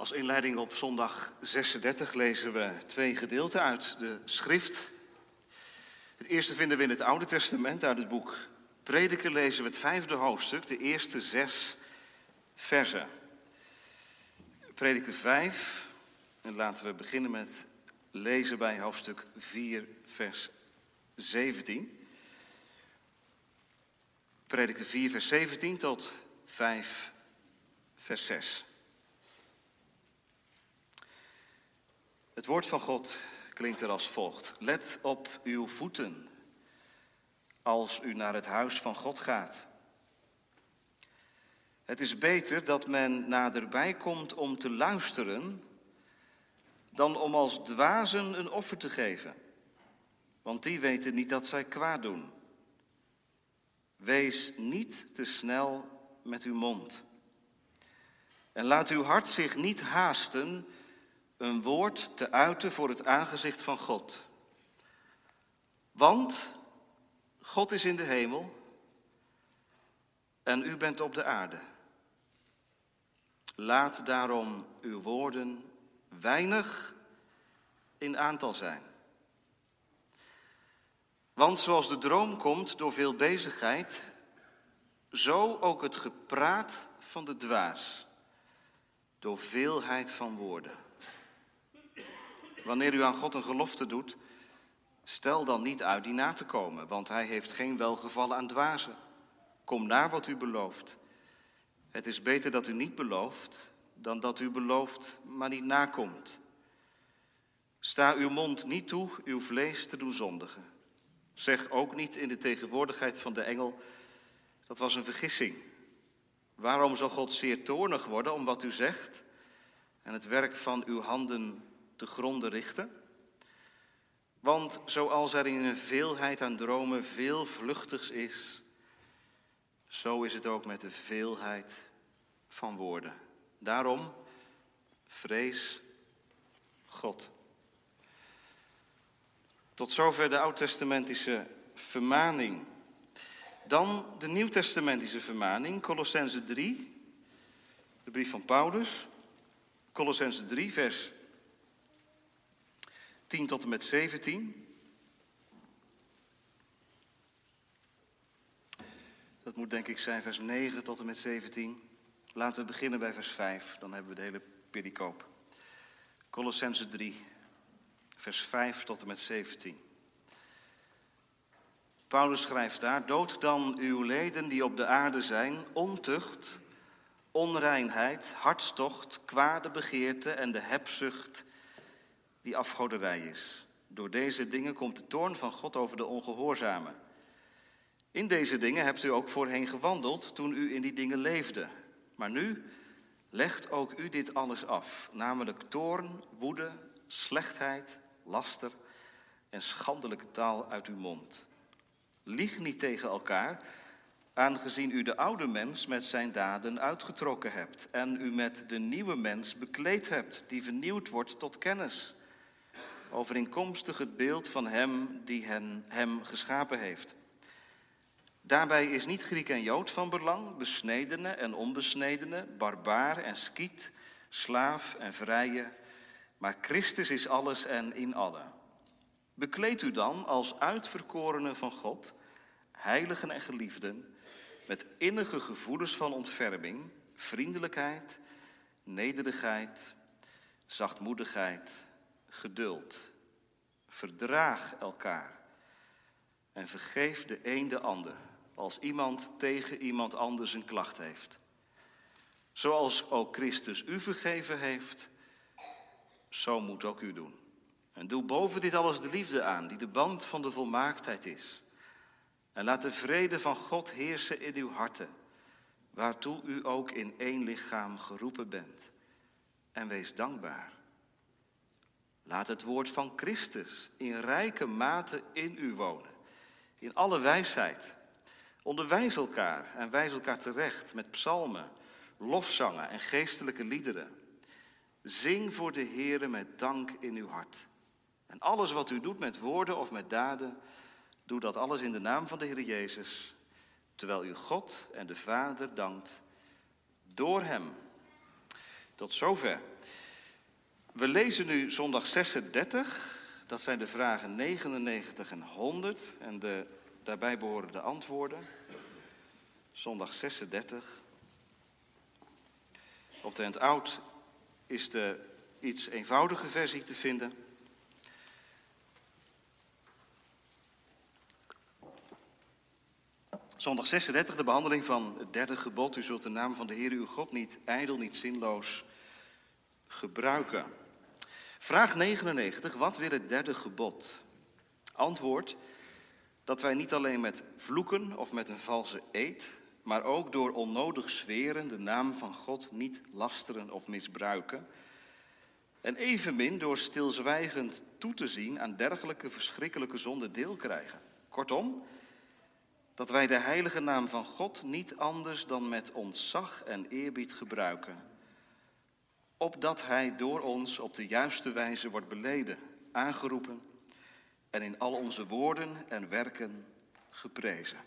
Als inleiding op zondag 36 lezen we twee gedeelten uit de schrift. Het eerste vinden we in het Oude Testament, uit het boek Prediker lezen we het vijfde hoofdstuk, de eerste zes versen. Prediker 5, en laten we beginnen met lezen bij hoofdstuk 4, vers 17. Prediker 4, vers 17 tot 5, vers 6. Het woord van God klinkt er als volgt. Let op uw voeten als u naar het huis van God gaat. Het is beter dat men naderbij komt om te luisteren dan om als dwazen een offer te geven. Want die weten niet dat zij kwaad doen. Wees niet te snel met uw mond. En laat uw hart zich niet haasten een woord te uiten voor het aangezicht van God. Want God is in de hemel en u bent op de aarde. Laat daarom uw woorden weinig in aantal zijn. Want zoals de droom komt door veel bezigheid, zo ook het gepraat van de dwaas, door veelheid van woorden. Wanneer u aan God een gelofte doet, stel dan niet uit die na te komen, want hij heeft geen welgevallen aan dwazen. Kom na wat u belooft. Het is beter dat u niet belooft, dan dat u belooft, maar niet nakomt. Sta uw mond niet toe uw vlees te doen zondigen. Zeg ook niet in de tegenwoordigheid van de engel, dat was een vergissing. Waarom zal God zeer toornig worden om wat u zegt en het werk van uw handen te gronden richten? Want zoals er in een veelheid aan dromen veel vluchtigs is, zo is het ook met de veelheid van woorden. Daarom vrees God. Tot zover de oud-testamentische vermaning. Dan de nieuw-testamentische vermaning, Colossense 3, de brief van Paulus. Colossense 3, vers 10 tot en met 17. Dat moet denk ik zijn vers 9 tot en met 17. Laten we beginnen bij vers 5, dan hebben we de hele pericoop. Colossense 3, vers 5 tot en met 17. Paulus schrijft daar: Dood dan uw leden die op de aarde zijn, ontucht, onreinheid, hartstocht, kwade begeerte en de hebzucht die afgoderij is. Door deze dingen komt de toorn van God over de ongehoorzamen. In deze dingen hebt u ook voorheen gewandeld toen u in die dingen leefde. Maar nu legt ook u dit alles af, namelijk toorn, woede, slechtheid, laster en schandelijke taal uit uw mond. Lieg niet tegen elkaar, aangezien u de oude mens met zijn daden uitgetrokken hebt en u met de nieuwe mens bekleed hebt, die vernieuwd wordt tot kennis overeenkomstig het beeld van Hem die hen, Hem geschapen heeft. Daarbij is niet Griek en Jood van belang, besnedene en onbesnedene, barbaar en skiet, slaaf en vrije, maar Christus is alles en in allen. Bekleed u dan als uitverkorenen van God, heiligen en geliefden, met innige gevoelens van ontferming, vriendelijkheid, nederigheid, zachtmoedigheid geduld. Verdraag elkaar. En vergeef de een de ander als iemand tegen iemand anders een klacht heeft. Zoals ook Christus u vergeven heeft, zo moet ook u doen. En doe boven dit alles de liefde aan, die de band van de volmaaktheid is. En laat de vrede van God heersen in uw harten, waartoe u ook in één lichaam geroepen bent. En wees dankbaar. Laat het woord van Christus in rijke mate in u wonen. In alle wijsheid. Onderwijs elkaar en wijs elkaar terecht met psalmen, lofzangen en geestelijke liederen. Zing voor de Heere met dank in uw hart. En alles wat u doet met woorden of met daden, doe dat alles in de naam van de Heer Jezus, terwijl u God en de Vader dankt door Hem. Tot zover We lezen nu zondag 36. Dat zijn de vragen 99 en 100 en de daarbij behorende antwoorden. Zondag 36. Op de oud is de iets eenvoudige versie te vinden. Zondag 36, de behandeling van het derde gebod. U zult de naam van de Heer uw God niet ijdel, niet zinloos gebruiken. Vraag 99, wat wil het derde gebod? Antwoord, dat wij niet alleen met vloeken of met een valse eed, maar ook door onnodig zweren de naam van God niet lasteren of misbruiken. En evenmin door stilzwijgend toe te zien aan dergelijke verschrikkelijke zonden deel krijgen. Kortom, dat wij de heilige naam van God niet anders dan met ontzag en eerbied gebruiken, opdat Hij door ons op de juiste wijze wordt beleden, aangeroepen en in al onze woorden en werken geprezen.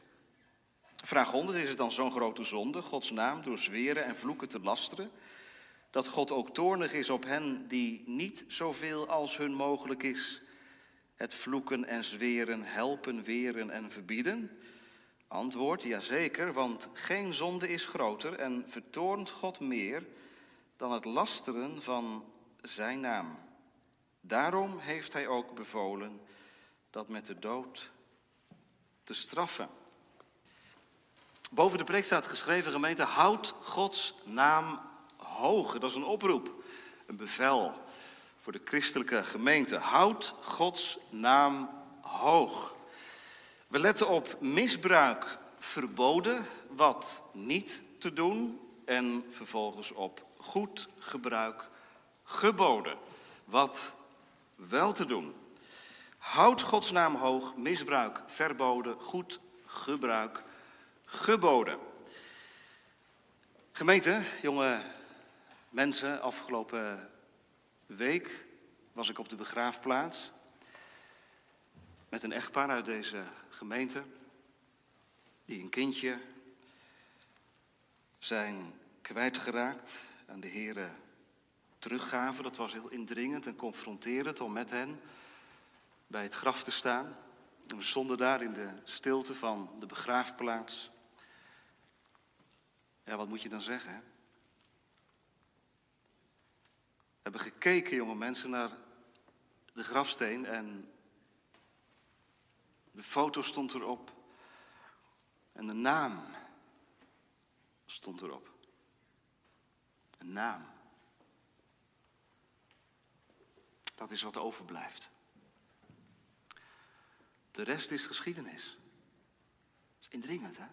Vraag 100 is het dan zo'n grote zonde, Gods naam door zweren en vloeken te lasteren, dat God ook toornig is op hen die niet zoveel als hun mogelijk is, het vloeken en zweren helpen, weren en verbieden? Antwoord, jazeker, want geen zonde is groter en vertoornt God meer dan het lasteren van zijn naam. Daarom heeft hij ook bevolen dat met de dood te straffen. Boven de preek staat geschreven, gemeente, houd Gods naam hoog. Dat is een oproep, een bevel voor de christelijke gemeente. Houd Gods naam hoog. We letten op misbruik verboden, wat niet te doen, en vervolgens op goed gebruik geboden, wat wel te doen. Houd Gods naam hoog, misbruik verboden, goed gebruik geboden. Gemeente, jonge mensen, afgelopen week was ik op de begraafplaats met een echtpaar uit deze gemeente, die een kindje zijn kwijtgeraakt aan de heren teruggaven. Dat was heel indringend en confronterend om met hen bij het graf te staan. En we stonden daar in de stilte van de begraafplaats. Ja, wat moet je dan zeggen? Hè? We hebben gekeken, jonge mensen, naar de grafsteen en de foto stond erop. En de naam stond erop. Een naam. Dat is wat overblijft. De rest is geschiedenis. Dat is indringend, hè?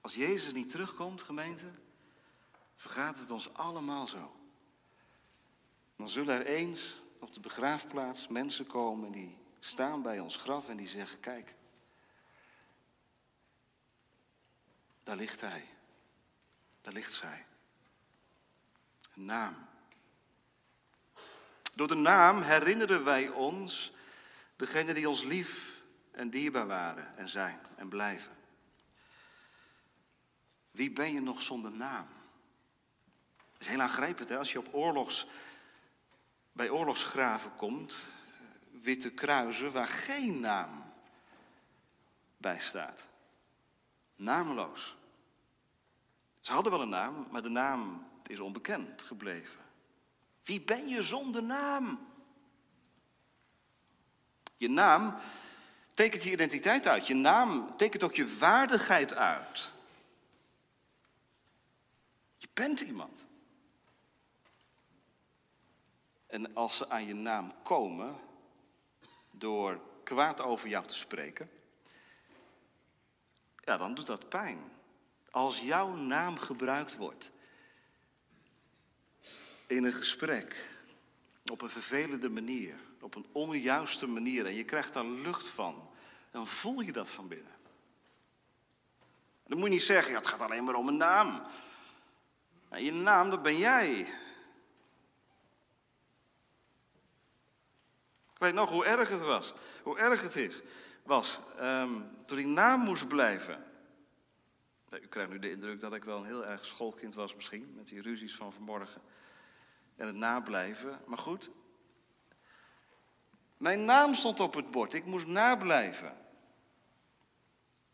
Als Jezus niet terugkomt, gemeente, vergaat het ons allemaal zo. Dan zullen er eens op de begraafplaats mensen komen die staan bij ons graf en die zeggen: Kijk, daar ligt hij, daar ligt zij. Een naam. Door de naam herinneren wij ons degene die ons lief en dierbaar waren en zijn en blijven. Wie ben je nog zonder naam? Dat is heel aangrijpend hè? als je op oorlogs, bij oorlogsgraven komt, witte kruisen waar geen naam bij staat. Nameloos. Ze hadden wel een naam, maar de naam is onbekend gebleven. Wie ben je zonder naam? Je naam tekent je identiteit uit. Je naam tekent ook je waardigheid uit. Je bent iemand. En als ze aan je naam komen door kwaad over jou te spreken, ja, dan doet dat pijn. Als jouw naam gebruikt wordt in een gesprek, op een vervelende manier, op een onjuiste manier, en je krijgt daar lucht van, dan voel je dat van binnen. Dan moet je niet zeggen, ja, het gaat alleen maar om een naam. je naam, dat ben jij. Ik weet nog hoe erg het was, hoe erg het is, was um, toen ik naam moest blijven. U krijgt nu de indruk dat ik wel een heel erg schoolkind was misschien, met die ruzies van vanmorgen. en het nablijven. Maar goed, mijn naam stond op het bord. Ik moest nablijven.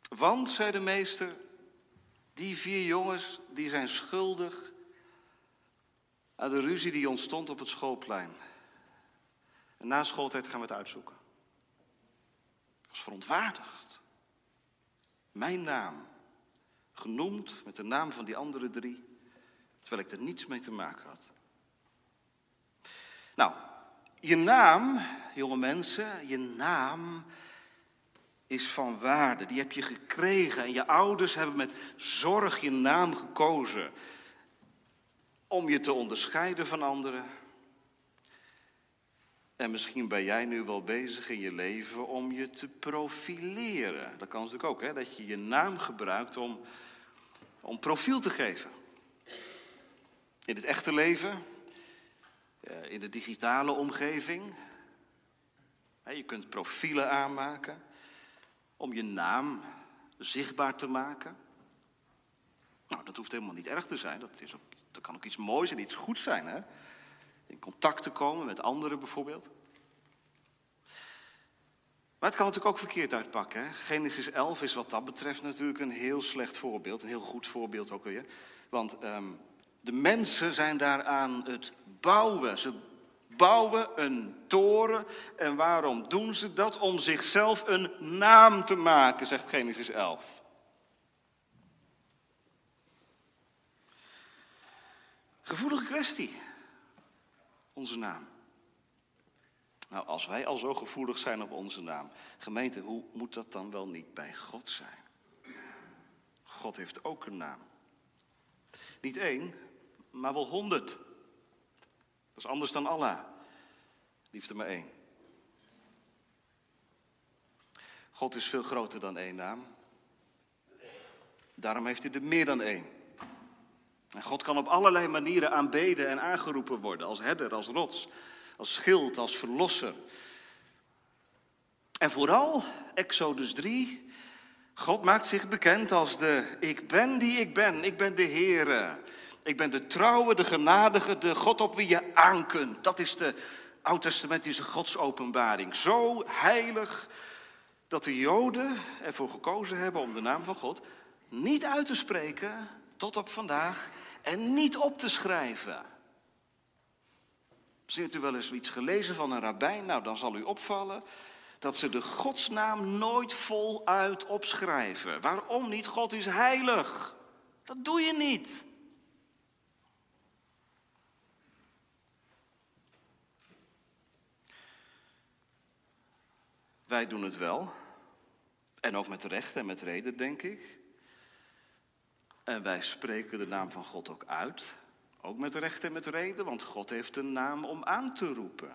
Want, zei de meester, die vier jongens die zijn schuldig aan de ruzie die ontstond op het schoolplein. En na schooltijd gaan we het uitzoeken. Ik was verontwaardigd. Mijn naam, genoemd met de naam van die andere drie, terwijl ik er niets mee te maken had. Nou, je naam, jonge mensen, je naam is van waarde. Die heb je gekregen en je ouders hebben met zorg je naam gekozen om je te onderscheiden van anderen. En misschien ben jij nu wel bezig in je leven om je te profileren. Dat kan natuurlijk ook, hè? dat je je naam gebruikt om, om profiel te geven. In het echte leven, in de digitale omgeving. Je kunt profielen aanmaken om je naam zichtbaar te maken. Nou, dat hoeft helemaal niet erg te zijn. Dat, is ook, dat kan ook iets moois en iets goeds zijn. Hè? In contact te komen met anderen bijvoorbeeld. Maar het kan natuurlijk ook verkeerd uitpakken. Genesis 11 is wat dat betreft natuurlijk een heel slecht voorbeeld. Een heel goed voorbeeld ook weer. Want um, de mensen zijn daaraan het bouwen. Ze bouwen een toren. En waarom doen ze dat? Om zichzelf een naam te maken, zegt Genesis 11. Gevoelige kwestie, onze naam. Nou, als wij al zo gevoelig zijn op onze naam, gemeente, hoe moet dat dan wel niet bij God zijn? God heeft ook een naam. Niet één, maar wel honderd. Dat is anders dan Allah. Liefde maar één. God is veel groter dan één naam. Daarom heeft hij er meer dan één. En God kan op allerlei manieren aanbeden en aangeroepen worden. Als herder, als rots, als schild, als verlosser. En vooral, Exodus 3, God maakt zich bekend als de ik ben die ik ben. Ik ben de Heere. Ik ben de trouwe, de genadige, de God op wie je aan kunt. Dat is de oud-testamentische godsopenbaring. Zo heilig dat de Joden ervoor gekozen hebben om de naam van God niet uit te spreken tot op vandaag en niet op te schrijven. Misschien u wel eens iets gelezen van een rabbijn, nou dan zal u opvallen dat ze de godsnaam nooit voluit opschrijven. Waarom niet? God is heilig. Dat doe je niet. Wij doen het wel. En ook met recht en met reden, denk ik. En wij spreken de naam van God ook uit. Ook met recht en met reden, want God heeft een naam om aan te roepen.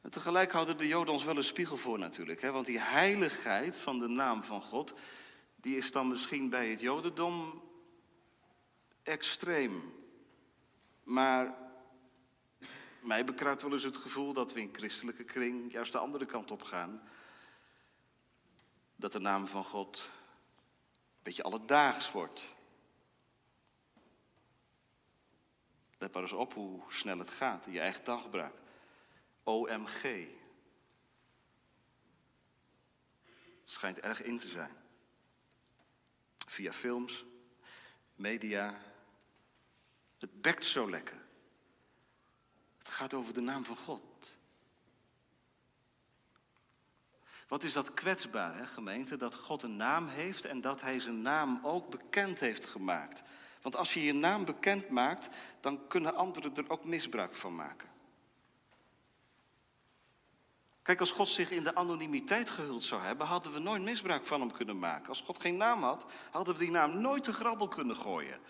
En tegelijk houden de Joden ons wel een spiegel voor natuurlijk. Hè? Want die heiligheid van de naam van God, die is dan misschien bij het Jodendom extreem. Maar mij bekruipt wel eens het gevoel dat we in christelijke kring juist de andere kant op gaan. Dat de naam van God een beetje alledaags wordt. Let maar eens op hoe snel het gaat in je eigen taalgebruik. OMG. Het schijnt erg in te zijn. Via films, media. Het bekt zo lekker. Het gaat over de naam van God. Wat is dat kwetsbaar, hè, gemeente? Dat God een naam heeft en dat Hij zijn naam ook bekend heeft gemaakt. Want als je je naam bekend maakt, dan kunnen anderen er ook misbruik van maken. Kijk, als God zich in de anonimiteit gehuld zou hebben, hadden we nooit misbruik van hem kunnen maken. Als God geen naam had, hadden we die naam nooit te grabbel kunnen gooien.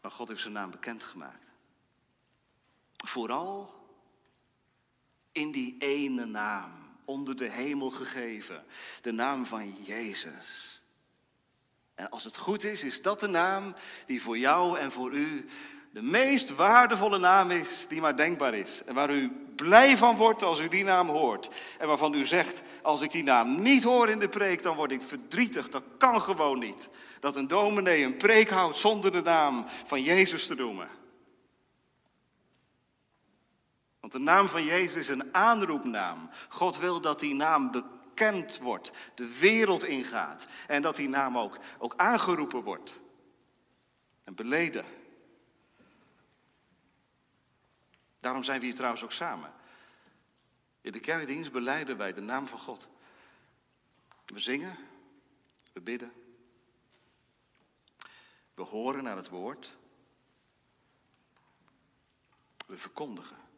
Maar God heeft zijn naam bekendgemaakt. Vooral in die ene naam, onder de hemel gegeven, de naam van Jezus. En als het goed is, is dat de naam die voor jou en voor u de meest waardevolle naam is die maar denkbaar is. En waar u blij van wordt als u die naam hoort. En waarvan u zegt, als ik die naam niet hoor in de preek, dan word ik verdrietig. Dat kan gewoon niet. Dat een dominee een preek houdt zonder de naam van Jezus te noemen. Want de naam van Jezus is een aanroepnaam. God wil dat die naam bekend wordt, de wereld ingaat. En dat die naam ook, ook aangeroepen wordt. En beleden. Daarom zijn we hier trouwens ook samen. In de kerkdienst beleiden wij de naam van God. We zingen, we bidden, we horen naar het woord, we verkondigen.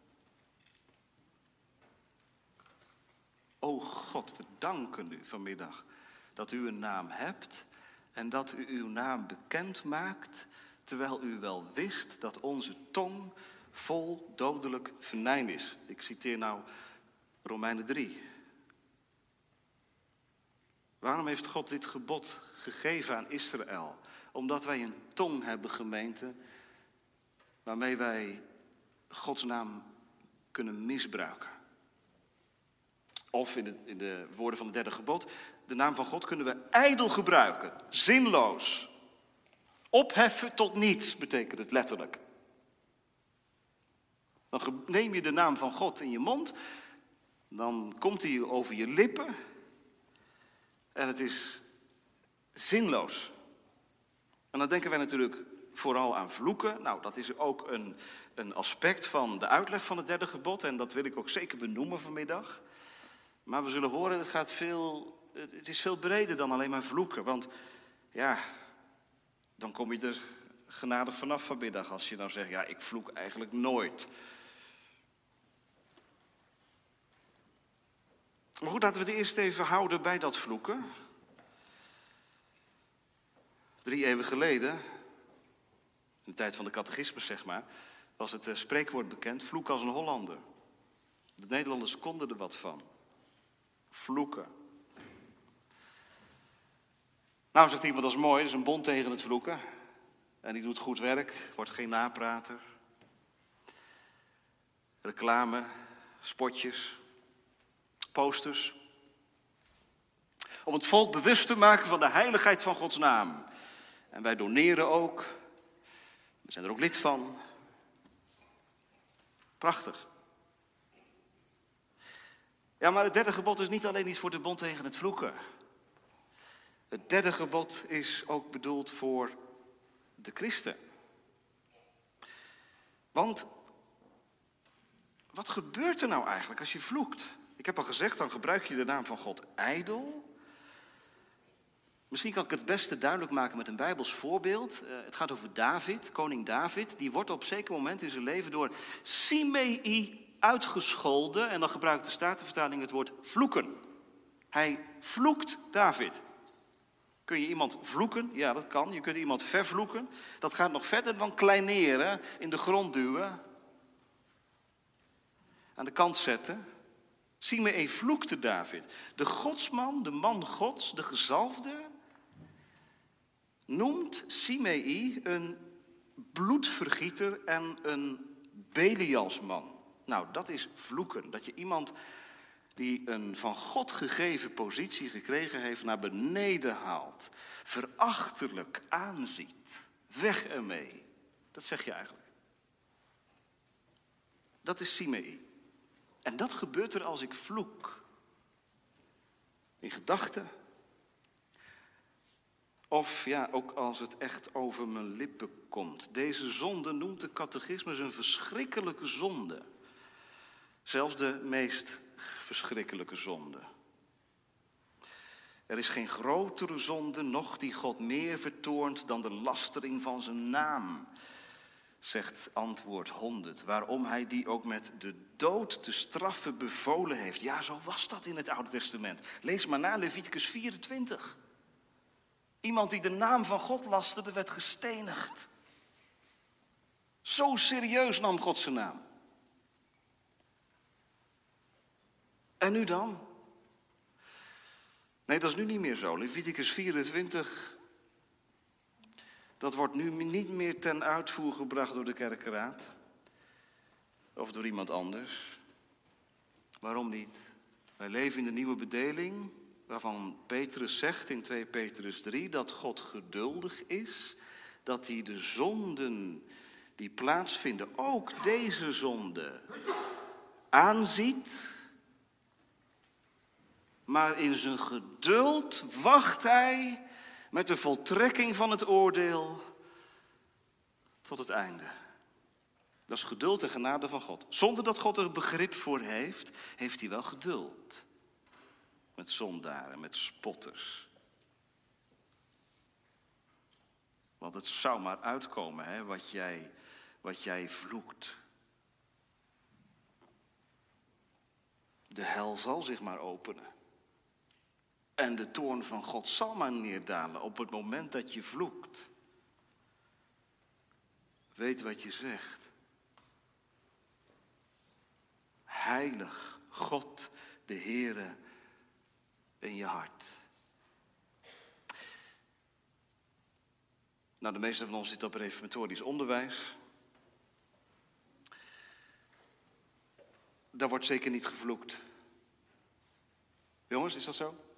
O God, we danken u vanmiddag dat u een naam hebt en dat u uw naam bekend maakt, terwijl u wel wist dat onze tong vol dodelijk venijn is. Ik citeer nou Romeinen 3. Waarom heeft God dit gebod gegeven aan Israël? Omdat wij een tong hebben, gemeente, waarmee wij Gods naam kunnen misbruiken. Of in de, in de woorden van het derde gebod, de naam van God kunnen we ijdel gebruiken, zinloos. Opheffen tot niets betekent het letterlijk. Dan neem je de naam van God in je mond, dan komt hij over je lippen en het is zinloos. En dan denken wij natuurlijk vooral aan vloeken. Nou, dat is ook een, een aspect van de uitleg van het derde gebod en dat wil ik ook zeker benoemen vanmiddag. Maar we zullen horen, het, gaat veel, het is veel breder dan alleen maar vloeken. Want ja, dan kom je er genadig vanaf vanmiddag als je nou zegt, ja, ik vloek eigenlijk nooit. Maar goed, laten we het eerst even houden bij dat vloeken. Drie eeuwen geleden, in de tijd van de catechismus zeg maar, was het eh, spreekwoord bekend, vloek als een Hollander. De Nederlanders konden er wat van. Vloeken. Nou, zegt iemand, dat is mooi, dat is een bond tegen het vloeken. En die doet goed werk, wordt geen naprater. Reclame, spotjes, posters. Om het volk bewust te maken van de heiligheid van Gods naam. En wij doneren ook. We zijn er ook lid van. Prachtig. Ja, maar het derde gebod is niet alleen iets voor de bond tegen het vloeken. Het derde gebod is ook bedoeld voor de christen. Want wat gebeurt er nou eigenlijk als je vloekt? Ik heb al gezegd, dan gebruik je de naam van God ijdel. Misschien kan ik het beste duidelijk maken met een Bijbels voorbeeld. Uh, het gaat over David, koning David. Die wordt op zeker moment in zijn leven door Simei uitgescholden. En dan gebruikt de Statenvertaling het woord vloeken. Hij vloekt David. Kun je iemand vloeken? Ja, dat kan. Je kunt iemand vervloeken. Dat gaat nog verder dan kleineren, in de grond duwen, aan de kant zetten. Simei vloekte David. De godsman, de man gods, de gezalfde, noemt Simei een bloedvergieter en een Belialsman. Nou, dat is vloeken. Dat je iemand die een van God gegeven positie gekregen heeft naar beneden haalt. Verachtelijk aanziet. Weg ermee. Dat zeg je eigenlijk. Dat is Simei. En dat gebeurt er als ik vloek. In gedachten. Of ja, ook als het echt over mijn lippen komt. Deze zonde noemt de catechismus een verschrikkelijke zonde. Zelfs de meest verschrikkelijke zonde. Er is geen grotere zonde, noch die God meer vertoont dan de lastering van zijn naam zegt antwoord 100, waarom hij die ook met de dood te straffen bevolen heeft. Ja, zo was dat in het Oude Testament. Lees maar na Leviticus 24. Iemand die de naam van God lasterde, werd gestenigd. Zo serieus nam God zijn naam. En nu dan? Nee, dat is nu niet meer zo. Leviticus 24 dat wordt nu niet meer ten uitvoer gebracht door de kerkenraad of door iemand anders. Waarom niet? Wij leven in de nieuwe bedeling, waarvan Petrus zegt in 2 Petrus 3 dat God geduldig is, dat hij de zonden die plaatsvinden, ook deze zonde, aanziet. Maar in zijn geduld wacht hij met de voltrekking van het oordeel tot het einde. Dat is geduld en genade van God. Zonder dat God er begrip voor heeft, heeft hij wel geduld. Met zondaren, met spotters. Want het zou maar uitkomen hè, wat, jij, wat jij vloekt. De hel zal zich maar openen. En de toorn van God zal maar neerdalen op het moment dat je vloekt. Weet wat je zegt. Heilig God, de Heere, in je hart. Nou, de meeste van ons zitten op reformatorisch onderwijs. Daar wordt zeker niet gevloekt. Jongens, is dat zo?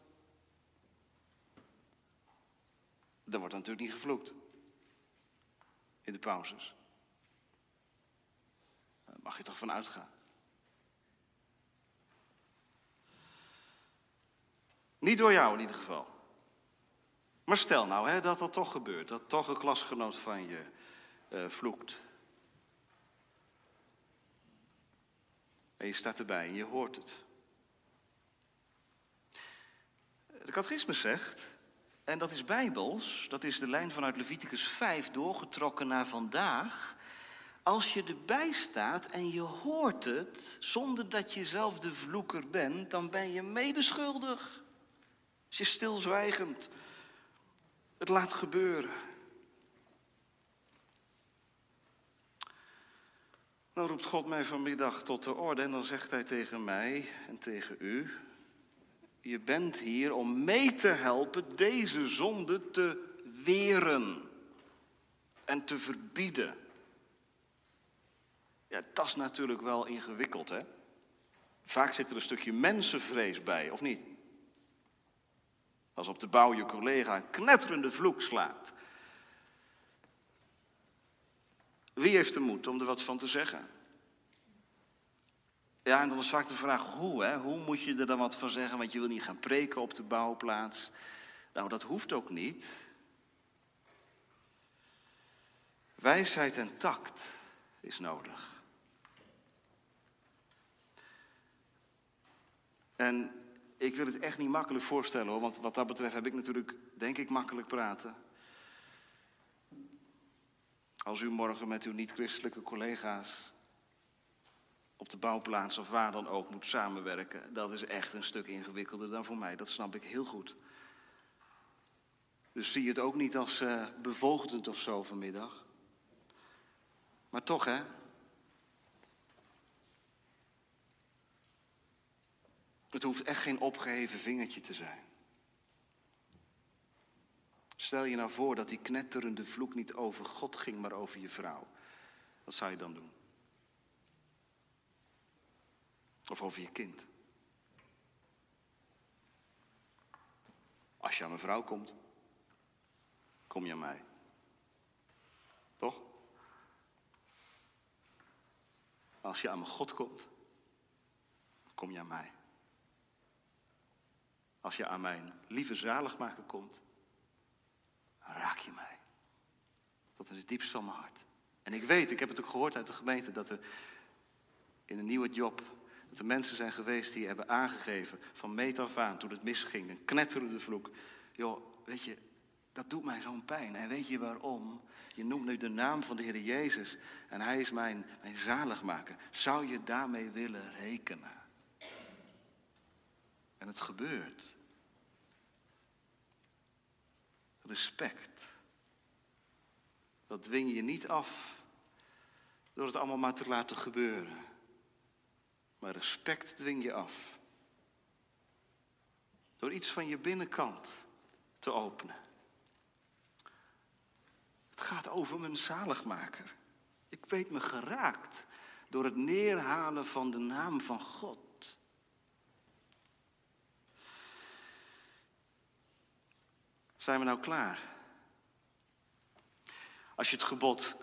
Daar wordt natuurlijk niet gevloekt. In de pauzes. Daar mag je toch van uitgaan. Niet door jou in ieder geval. Maar stel nou hè, dat dat toch gebeurt, dat toch een klasgenoot van je uh, vloekt. En je staat erbij en je hoort het. De catechismus zegt, en dat is bijbels, dat is de lijn vanuit Leviticus 5 doorgetrokken naar vandaag. Als je erbij staat en je hoort het, zonder dat je zelf de vloeker bent, dan ben je medeschuldig. Als je stilzwijgend het laat gebeuren. Dan roept God mij vanmiddag tot de orde en dan zegt hij tegen mij en tegen u: Je bent hier om mee te helpen deze zonde te weren en te verbieden. Ja, dat is natuurlijk wel ingewikkeld, hè? Vaak zit er een stukje mensenvrees bij, of niet? Als op de bouw je collega een knetterende vloek slaat. Wie heeft de moed om er wat van te zeggen? Ja, en dan is vaak de vraag hoe, hè? Hoe moet je er dan wat van zeggen? Want je wil niet gaan preken op de bouwplaats. Nou, dat hoeft ook niet. Wijsheid en tact is nodig. En ik wil het echt niet makkelijk voorstellen want wat dat betreft heb ik natuurlijk, denk ik, makkelijk praten. Als u morgen met uw niet-christelijke collega's op de bouwplaats of waar dan ook moet samenwerken, dat is echt een stuk ingewikkelder dan voor mij. Dat snap ik heel goed. Dus zie het ook niet als uh, bevoogdend of zo vanmiddag. Maar toch, hè, Het hoeft echt geen opgeheven vingertje te zijn. Stel je nou voor dat die knetterende vloek niet over God ging, maar over je vrouw. Wat zou je dan doen? Of over je kind? Als je aan mijn vrouw komt, kom je aan mij. Toch? Als je aan mijn God komt, kom je aan mij. Als je aan mijn lieve zaligmaker komt, raak je mij. Tot in het diepst van mijn hart. En ik weet, ik heb het ook gehoord uit de gemeente, dat er in een nieuwe job, dat er mensen zijn geweest die hebben aangegeven van meet af aan toen het misging, een knetterende vloek. Joh, weet je, dat doet mij zo'n pijn. En weet je waarom? Je noemt nu de naam van de Heer Jezus en Hij is mijn, mijn zaligmaker. Zou je daarmee willen rekenen? En het gebeurt. Respect. Dat dwing je niet af door het allemaal maar te laten gebeuren. Maar respect dwing je af. Door iets van je binnenkant te openen. Het gaat over mijn zaligmaker. Ik weet me geraakt door het neerhalen van de naam van God. Zijn we nou klaar? Als je het gebod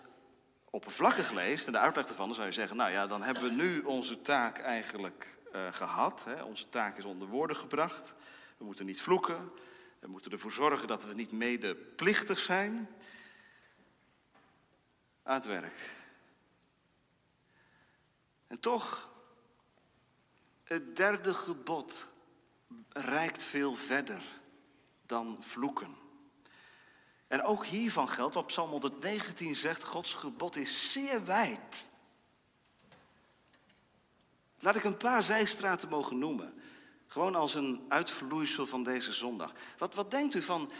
oppervlakkig leest en de uitleg ervan, dan zou je zeggen, nou ja, dan hebben we nu onze taak eigenlijk uh, gehad. Hè? Onze taak is onder woorden gebracht. We moeten niet vloeken. We moeten ervoor zorgen dat we niet medeplichtig zijn aan het werk. En toch, het derde gebod reikt veel verder dan vloeken. En ook hiervan geldt, op Psalm 119 zegt, Gods gebod is zeer wijd. Laat ik een paar zijstraten mogen noemen. Gewoon als een uitvloeisel van deze zondag. Wat, wat denkt u van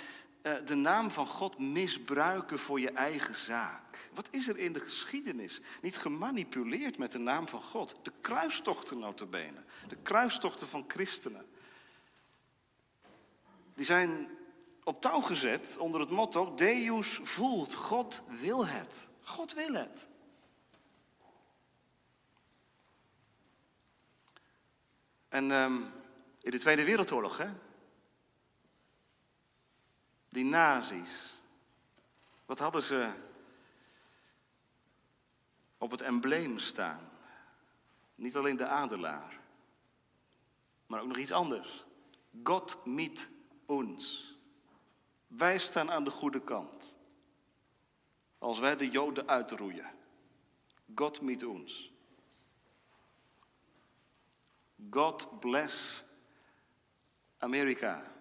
uh, de naam van God misbruiken voor je eigen zaak? Wat is er in de geschiedenis niet gemanipuleerd met de naam van God? De kruistochten notabene. De kruistochten van christenen. Die zijn op touw gezet onder het motto Deus voelt, God wil het. God wil het. En um, in de Tweede Wereldoorlog, hè? Die nazi's. Wat hadden ze op het embleem staan? Niet alleen de adelaar, maar ook nog iets anders. God mit ons. Wij staan aan de goede kant. Als wij de Joden uitroeien. God mit ons. God bless Amerika.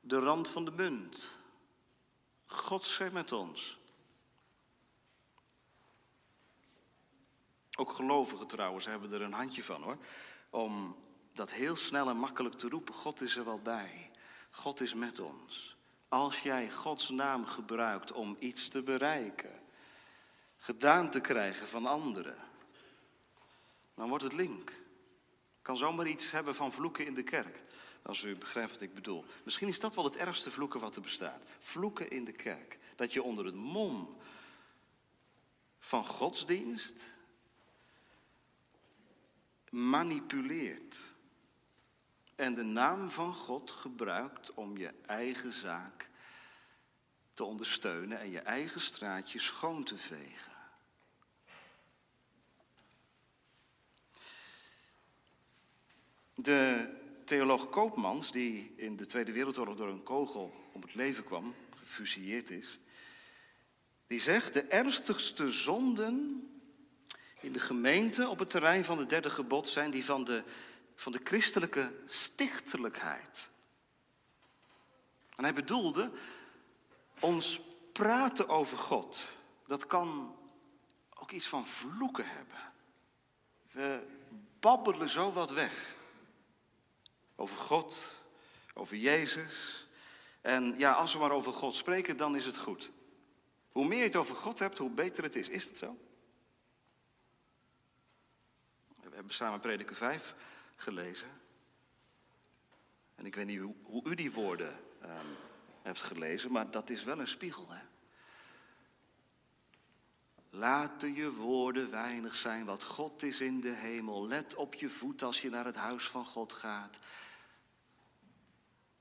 De rand van de munt. God zij met ons. Ook gelovigen trouwens hebben er een handje van hoor. Om dat heel snel en makkelijk te roepen. God is er wel bij. God is met ons. Als jij Gods naam gebruikt om iets te bereiken, gedaan te krijgen van anderen, dan wordt het link. Kan zomaar iets hebben van vloeken in de kerk. Als u begrijpt wat ik bedoel. Misschien is dat wel het ergste vloeken wat er bestaat. Vloeken in de kerk. Dat je onder het mom van godsdienst manipuleert. En de naam van God gebruikt om je eigen zaak te ondersteunen en je eigen straatje schoon te vegen. De theoloog Koopmans, die in de Tweede Wereldoorlog door een kogel om het leven kwam, gefusilleerd is, die zegt: De ernstigste zonden in de gemeente op het terrein van het derde gebod zijn die van de, van de christelijke stichtelijkheid. En hij bedoelde ons praten over God. Dat kan ook iets van vloeken hebben. We babbelen zo wat weg. Over God, over Jezus. En ja, als we maar over God spreken, dan is het goed. Hoe meer je het over God hebt, hoe beter het is. Is het zo? We hebben samen Prediker 5 gelezen. En ik weet niet hoe, hoe u die woorden um, hebt gelezen, maar dat is wel een spiegel. Hè? Laten je woorden weinig zijn, wat God is in de hemel. Let op je voet als je naar het huis van God gaat.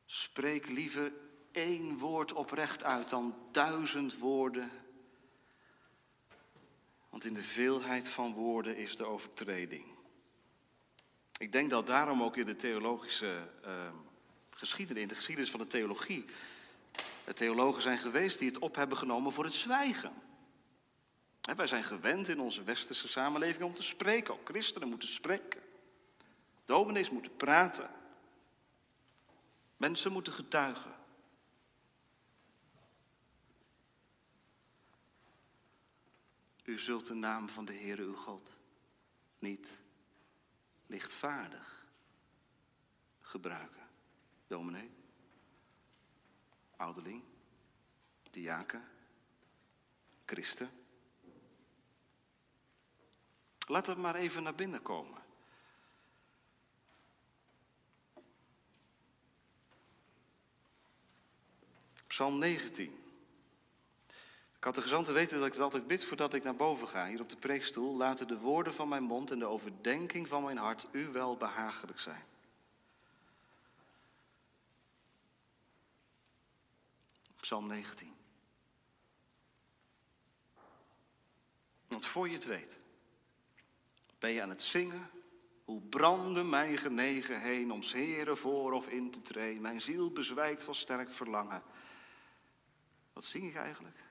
Spreek liever één woord oprecht uit dan duizend woorden. Want in de veelheid van woorden is de overtreding. Ik denk dat daarom ook in de theologische uh, geschiedenis, in de geschiedenis van de theologie, de theologen zijn geweest die het op hebben genomen voor het zwijgen. En wij zijn gewend in onze westerse samenleving om te spreken. Ook christenen moeten spreken. Dominees moeten praten. Mensen moeten getuigen. U zult de naam van de Heere uw God niet lichtvaardig gebruiken. Dominee, ouderling, diaken, christen. Laat het maar even naar binnen komen. Psalm 19. Ik had de gezanten weten dat ik het altijd bid voordat ik naar boven ga, hier op de preekstoel. Laten de woorden van mijn mond en de overdenking van mijn hart u wel behagelijk zijn. Psalm 19. Want voor je het weet, ben je aan het zingen. Hoe brandde mijn genegen heen om heren voor of in te treden. Mijn ziel bezwijkt van sterk verlangen. Wat zing ik eigenlijk?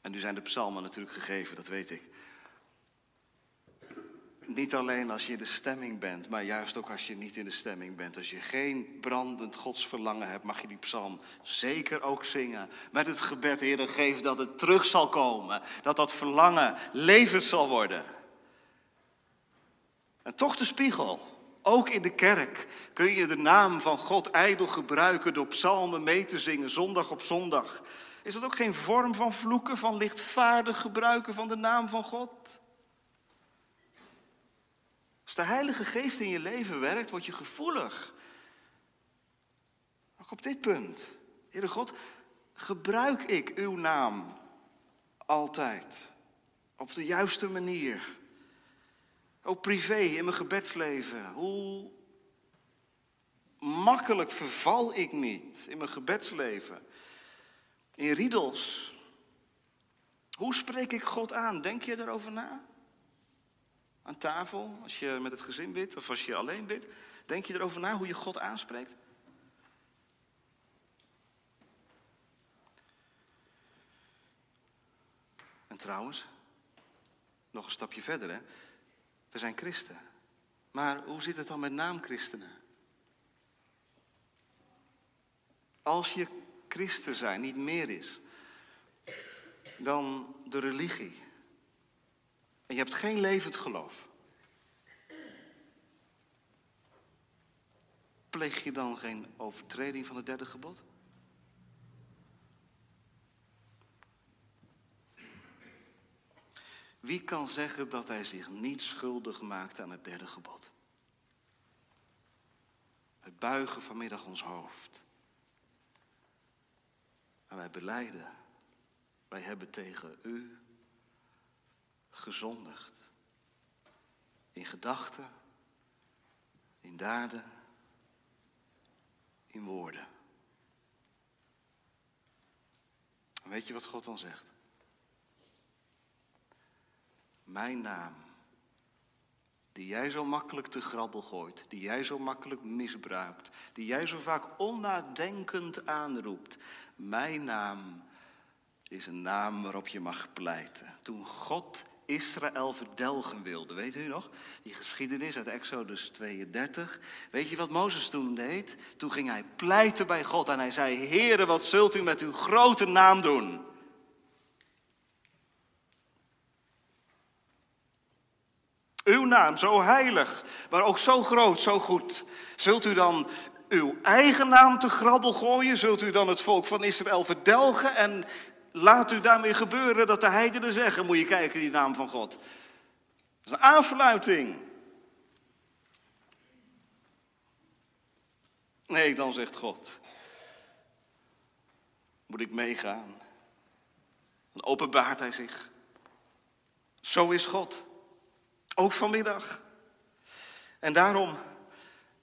En nu zijn de psalmen natuurlijk gegeven, dat weet ik. Niet alleen als je in de stemming bent, maar juist ook als je niet in de stemming bent. Als je geen brandend godsverlangen hebt, mag je die psalm zeker ook zingen. Met het gebed, Heer, geef dat het terug zal komen. Dat dat verlangen levend zal worden. En toch de spiegel. Ook in de kerk kun je de naam van God ijdel gebruiken door psalmen mee te zingen, zondag op zondag. Is dat ook geen vorm van vloeken, van lichtvaardig gebruiken van de naam van God? Als de Heilige Geest in je leven werkt, word je gevoelig. Ook op dit punt. Heere God, gebruik ik uw naam altijd op de juiste manier? Ook privé, in mijn gebedsleven. Hoe makkelijk verval ik niet in mijn gebedsleven? In riedels. Hoe spreek ik God aan? Denk je erover na? Aan tafel, als je met het gezin bidt of als je alleen bidt. Denk je erover na hoe je God aanspreekt? En trouwens, nog een stapje verder, hè? We zijn christen. Maar hoe zit het dan met naamchristenen? Als je christen zijn niet meer is dan de religie. En je hebt geen levend geloof. Pleeg je dan geen overtreding van het derde gebod? Wie kan zeggen dat hij zich niet schuldig maakt aan het derde gebod? We buigen vanmiddag ons hoofd. En wij beleiden, wij hebben tegen u gezondigd. In gedachten, in daden, in woorden. En weet je wat God dan zegt? Mijn naam, die jij zo makkelijk te grabbel gooit, die jij zo makkelijk misbruikt, die jij zo vaak onnadenkend aanroept. Mijn naam is een naam waarop je mag pleiten. Toen God Israël verdelgen wilde. Weet u nog? Die geschiedenis uit Exodus 32. Weet je wat Mozes toen deed? Toen ging hij pleiten bij God en hij zei: Heere, wat zult u met uw grote naam doen? Uw naam, zo heilig, maar ook zo groot, zo goed. Zult u dan uw eigen naam te grabbel gooien? Zult u dan het volk van Israël verdelgen en laat u daarmee gebeuren dat de heidenen zeggen, moet je kijken, die naam van God. Dat is een aanfluiting. Nee, dan zegt God, moet ik meegaan. Dan openbaart hij zich. Zo is God. Ook vanmiddag. En daarom,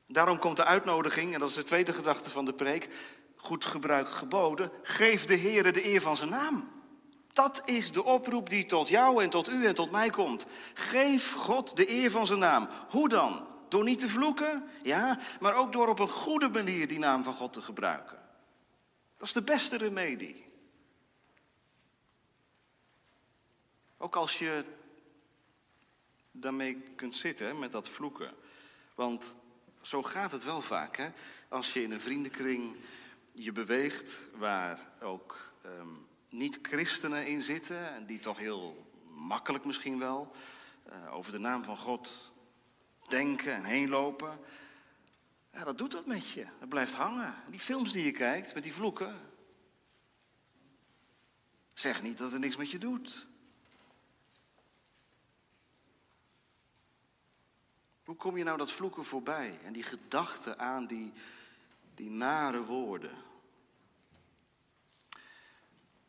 daarom komt de uitnodiging, en dat is de tweede gedachte van de preek goed gebruik geboden. Geef de Heere de eer van zijn naam. Dat is de oproep die tot jou en tot u en tot mij komt. Geef God de eer van zijn naam. Hoe dan? Door niet te vloeken? Ja, maar ook door op een goede manier die naam van God te gebruiken. Dat is de beste remedie. Ook als je daarmee kunt zitten met dat vloeken. Want zo gaat het wel vaak. Hè? Als je in een vriendenkring je beweegt, waar ook ehm, niet-christenen in zitten, en die toch heel makkelijk misschien wel uh, over de naam van God denken en heen lopen. Ja, dat doet dat met je. Dat blijft hangen. Die films die je kijkt met die vloeken. Zeg niet dat het niks met je doet. Hoe kom je nou dat vloeken voorbij en die gedachten aan die die nare woorden.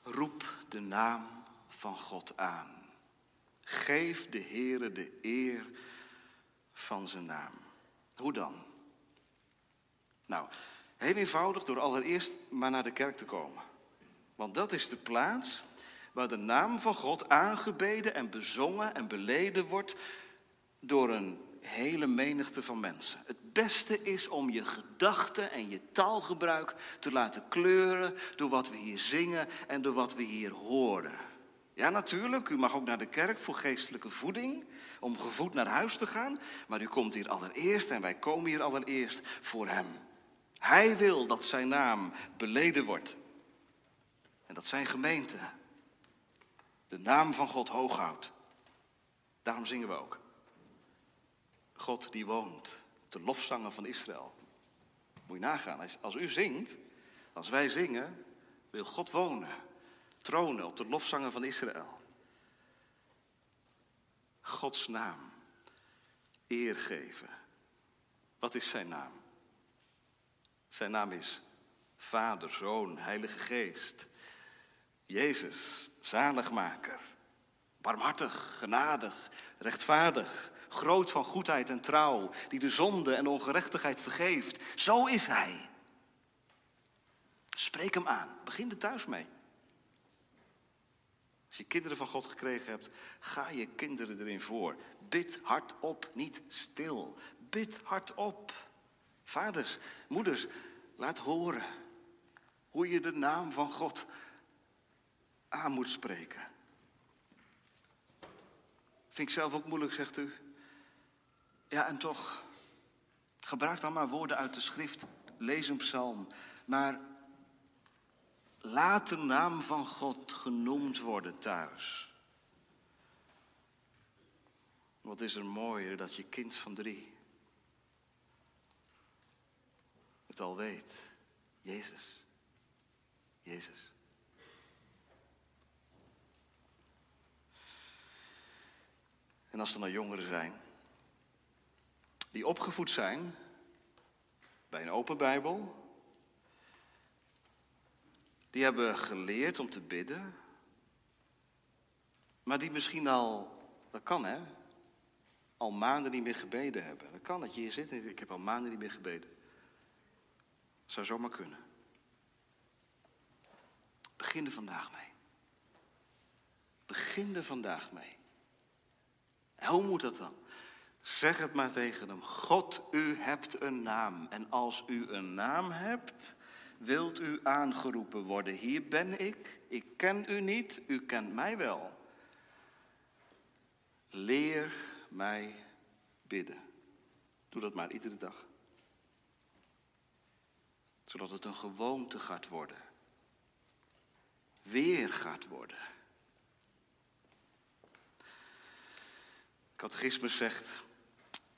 Roep de naam van God aan. Geef de Heere de eer van zijn naam. Hoe dan? Nou, heel eenvoudig door allereerst maar naar de kerk te komen. Want dat is de plaats waar de naam van God aangebeden en bezongen en beleden wordt door een hele menigte van mensen. Het beste is om je gedachten en je taalgebruik te laten kleuren door wat we hier zingen en door wat we hier horen. Ja, natuurlijk, u mag ook naar de kerk voor geestelijke voeding, om gevoed naar huis te gaan, maar u komt hier allereerst en wij komen hier allereerst voor Hem. Hij wil dat Zijn naam beleden wordt en dat Zijn gemeente de naam van God hoog houdt. Daarom zingen we ook. God die woont, de lofzangen van Israël. Moet je nagaan, als, als u zingt, als wij zingen, wil God wonen, tronen op de lofzangen van Israël. Gods naam, eer geven. Wat is zijn naam? Zijn naam is Vader, Zoon, Heilige Geest. Jezus, zaligmaker. Barmhartig, genadig, rechtvaardig, groot van goedheid en trouw, die de zonde en ongerechtigheid vergeeft. Zo is Hij. Spreek Hem aan. Begin er thuis mee. Als je kinderen van God gekregen hebt, ga je kinderen erin voor. Bid hardop, niet stil. Bid hardop. Vaders, moeders, laat horen hoe je de naam van God aan moet spreken. Vind ik zelf ook moeilijk, zegt u. Ja, en toch, gebruik dan maar woorden uit de schrift. Lees een psalm. Maar laat de naam van God genoemd worden thuis. Wat is er mooier dat je kind van drie het al weet. Jezus. Jezus. En als er nou jongeren zijn die opgevoed zijn bij een open Bijbel, die hebben geleerd om te bidden, maar die misschien al, dat kan hè, al maanden niet meer gebeden hebben. Dat kan dat je hier zit en ik heb al maanden niet meer gebeden. Dat zou zomaar kunnen. Begin er vandaag mee. Begin er vandaag mee. Hoe moet dat dan? Zeg het maar tegen hem. God, u hebt een naam. En als u een naam hebt, wilt u aangeroepen worden. Hier ben ik. Ik ken u niet. U kent mij wel. Leer mij bidden. Doe dat maar iedere dag. Zodat het een gewoonte gaat worden. Weer gaat worden. Catechismus zegt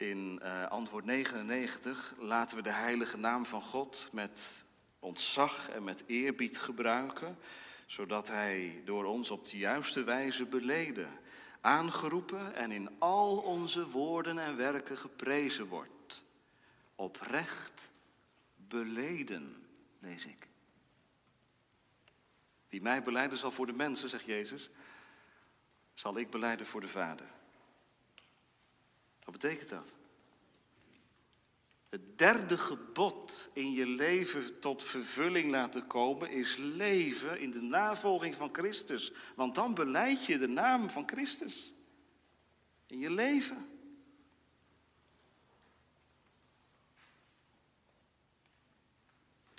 in uh, antwoord 99, laten we de heilige naam van God met ontzag en met eerbied gebruiken, zodat Hij door ons op de juiste wijze beleden, aangeroepen en in al onze woorden en werken geprezen wordt. Oprecht beleden, lees ik. Wie mij beleiden zal voor de mensen, zegt Jezus, zal ik beleiden voor de Vader. Betekent dat? Het derde gebod in je leven tot vervulling laten komen is leven in de navolging van Christus. Want dan beleid je de naam van Christus in je leven.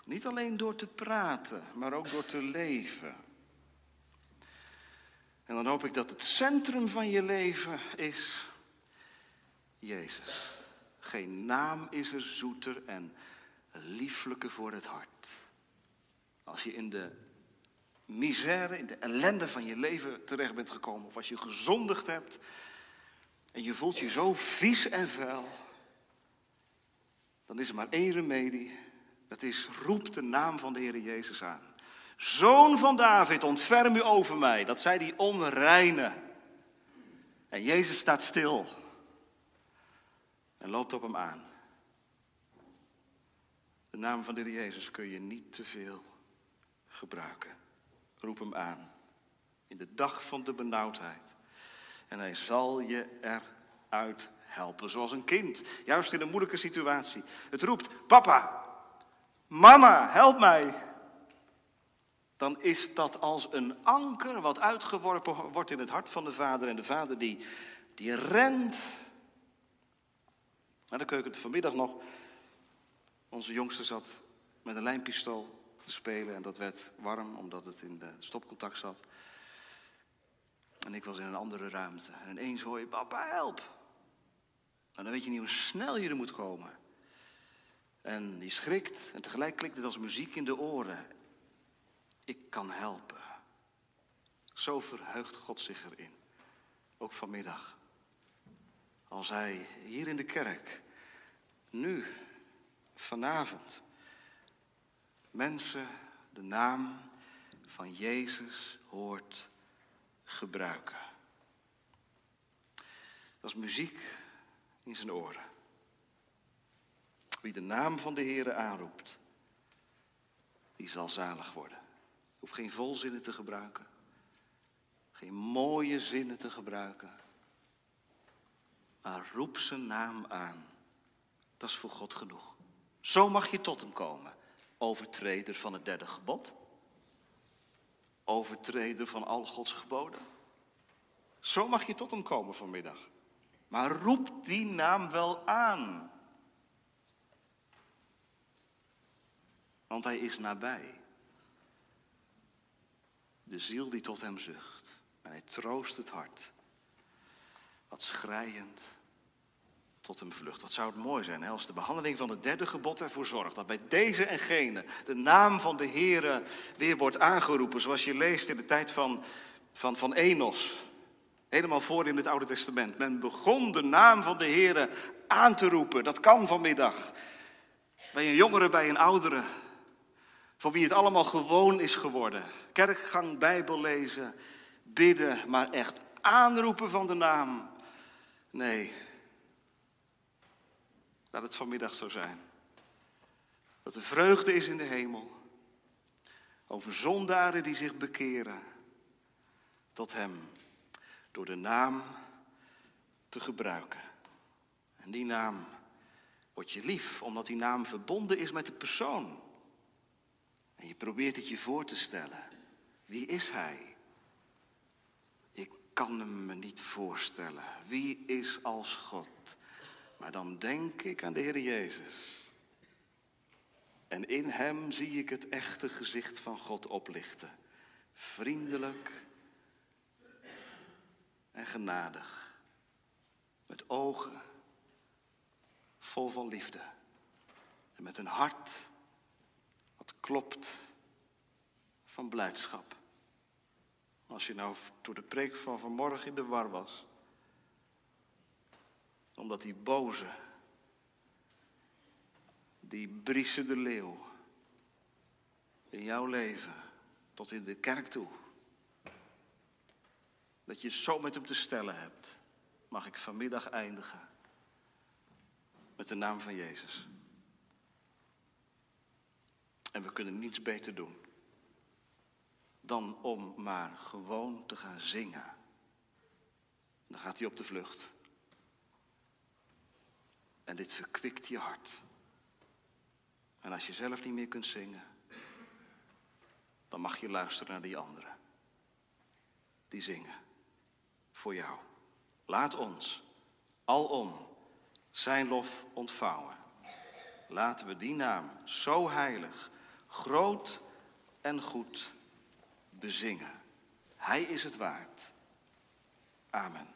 Niet alleen door te praten, maar ook door te leven. En dan hoop ik dat het centrum van je leven is Jezus. Geen naam is er zoeter en lieflijker voor het hart. Als je in de misère, in de ellende van je leven terecht bent gekomen, of als je gezondigd hebt en je voelt je zo vies en vuil, dan is er maar één remedie. Dat is roep de naam van de Heer Jezus aan. Zoon van David, ontferm u over mij. Dat zei die onreine. En Jezus staat stil en loopt op hem aan. De naam van de Heer Jezus kun je niet te veel gebruiken. Roep hem aan. In de dag van de benauwdheid. En hij zal je eruit helpen. Zoals een kind. Juist in een moeilijke situatie. Het roept: Papa, Mama, help mij. Dan is dat als een anker wat uitgeworpen wordt in het hart van de vader. En de vader die, die rent. Maar dan keuken vanmiddag nog. Onze jongste zat met een lijnpistool te spelen. En dat werd warm omdat het in de stopcontact zat. En ik was in een andere ruimte. En ineens hoor je, papa, help. En dan weet je niet hoe snel je er moet komen. En die schrikt en tegelijk klinkt het als muziek in de oren. Ik kan helpen. Zo verheugt God zich erin. Ook vanmiddag. Als hij hier in de kerk, nu, vanavond, mensen de naam van Jezus hoort gebruiken. Dat is muziek in zijn oren. Wie de naam van de Heere aanroept, die zal zalig worden. Je hoeft geen volzinnen te gebruiken. Geen mooie zinnen te gebruiken. Maar roep zijn naam aan. Dat is voor God genoeg. Zo mag je tot hem komen. Overtreder van het derde gebod. Overtreder van al Gods geboden. Zo mag je tot hem komen vanmiddag. Maar roep die naam wel aan. want hij is nabij. De ziel die tot hem zucht. En hij troost het hart. Wat schrijend tot hem vlucht. Wat zou het mooi zijn hè, als de behandeling van het derde gebod ervoor zorgt dat bij deze en gene de naam van de Heere weer wordt aangeroepen. Zoals je leest in de tijd van, van, van Enos. Helemaal voor in het Oude Testament. Men begon de naam van de Heere aan te roepen. Dat kan vanmiddag. Bij een jongere, bij een oudere. Voor wie het allemaal gewoon is geworden. Kerkgang, Bijbel lezen, bidden, maar echt aanroepen van de naam. Nee. Laat het vanmiddag zo zijn. Dat er vreugde is in de hemel. Over zondaren die zich bekeren tot Hem. Door de naam te gebruiken. En die naam wordt je lief, omdat die naam verbonden is met de persoon. En je probeert het je voor te stellen. Wie is hij? Kan hem me niet voorstellen. Wie is als God? Maar dan denk ik aan de Heer Jezus. En in hem zie ik het echte gezicht van God oplichten. Vriendelijk en genadig. Met ogen vol van liefde. En met een hart klopt van blijdschap. Als je nou door de preek van vanmorgen in de war was. Omdat die boze, die Briese de leeuw in jouw leven tot in de kerk toe. Dat je zo met hem te stellen hebt, mag ik vanmiddag eindigen met de naam van Jezus. En we kunnen niets beter doen dan om maar gewoon te gaan zingen. Dan gaat hij op de vlucht. En dit verkwikt je hart. En als je zelf niet meer kunt zingen, dan mag je luisteren naar die anderen. Die zingen voor jou. Laat ons alom zijn lof ontvouwen. Laten we die naam zo heilig groot en goed bezingen. Hij is het waard. Amen.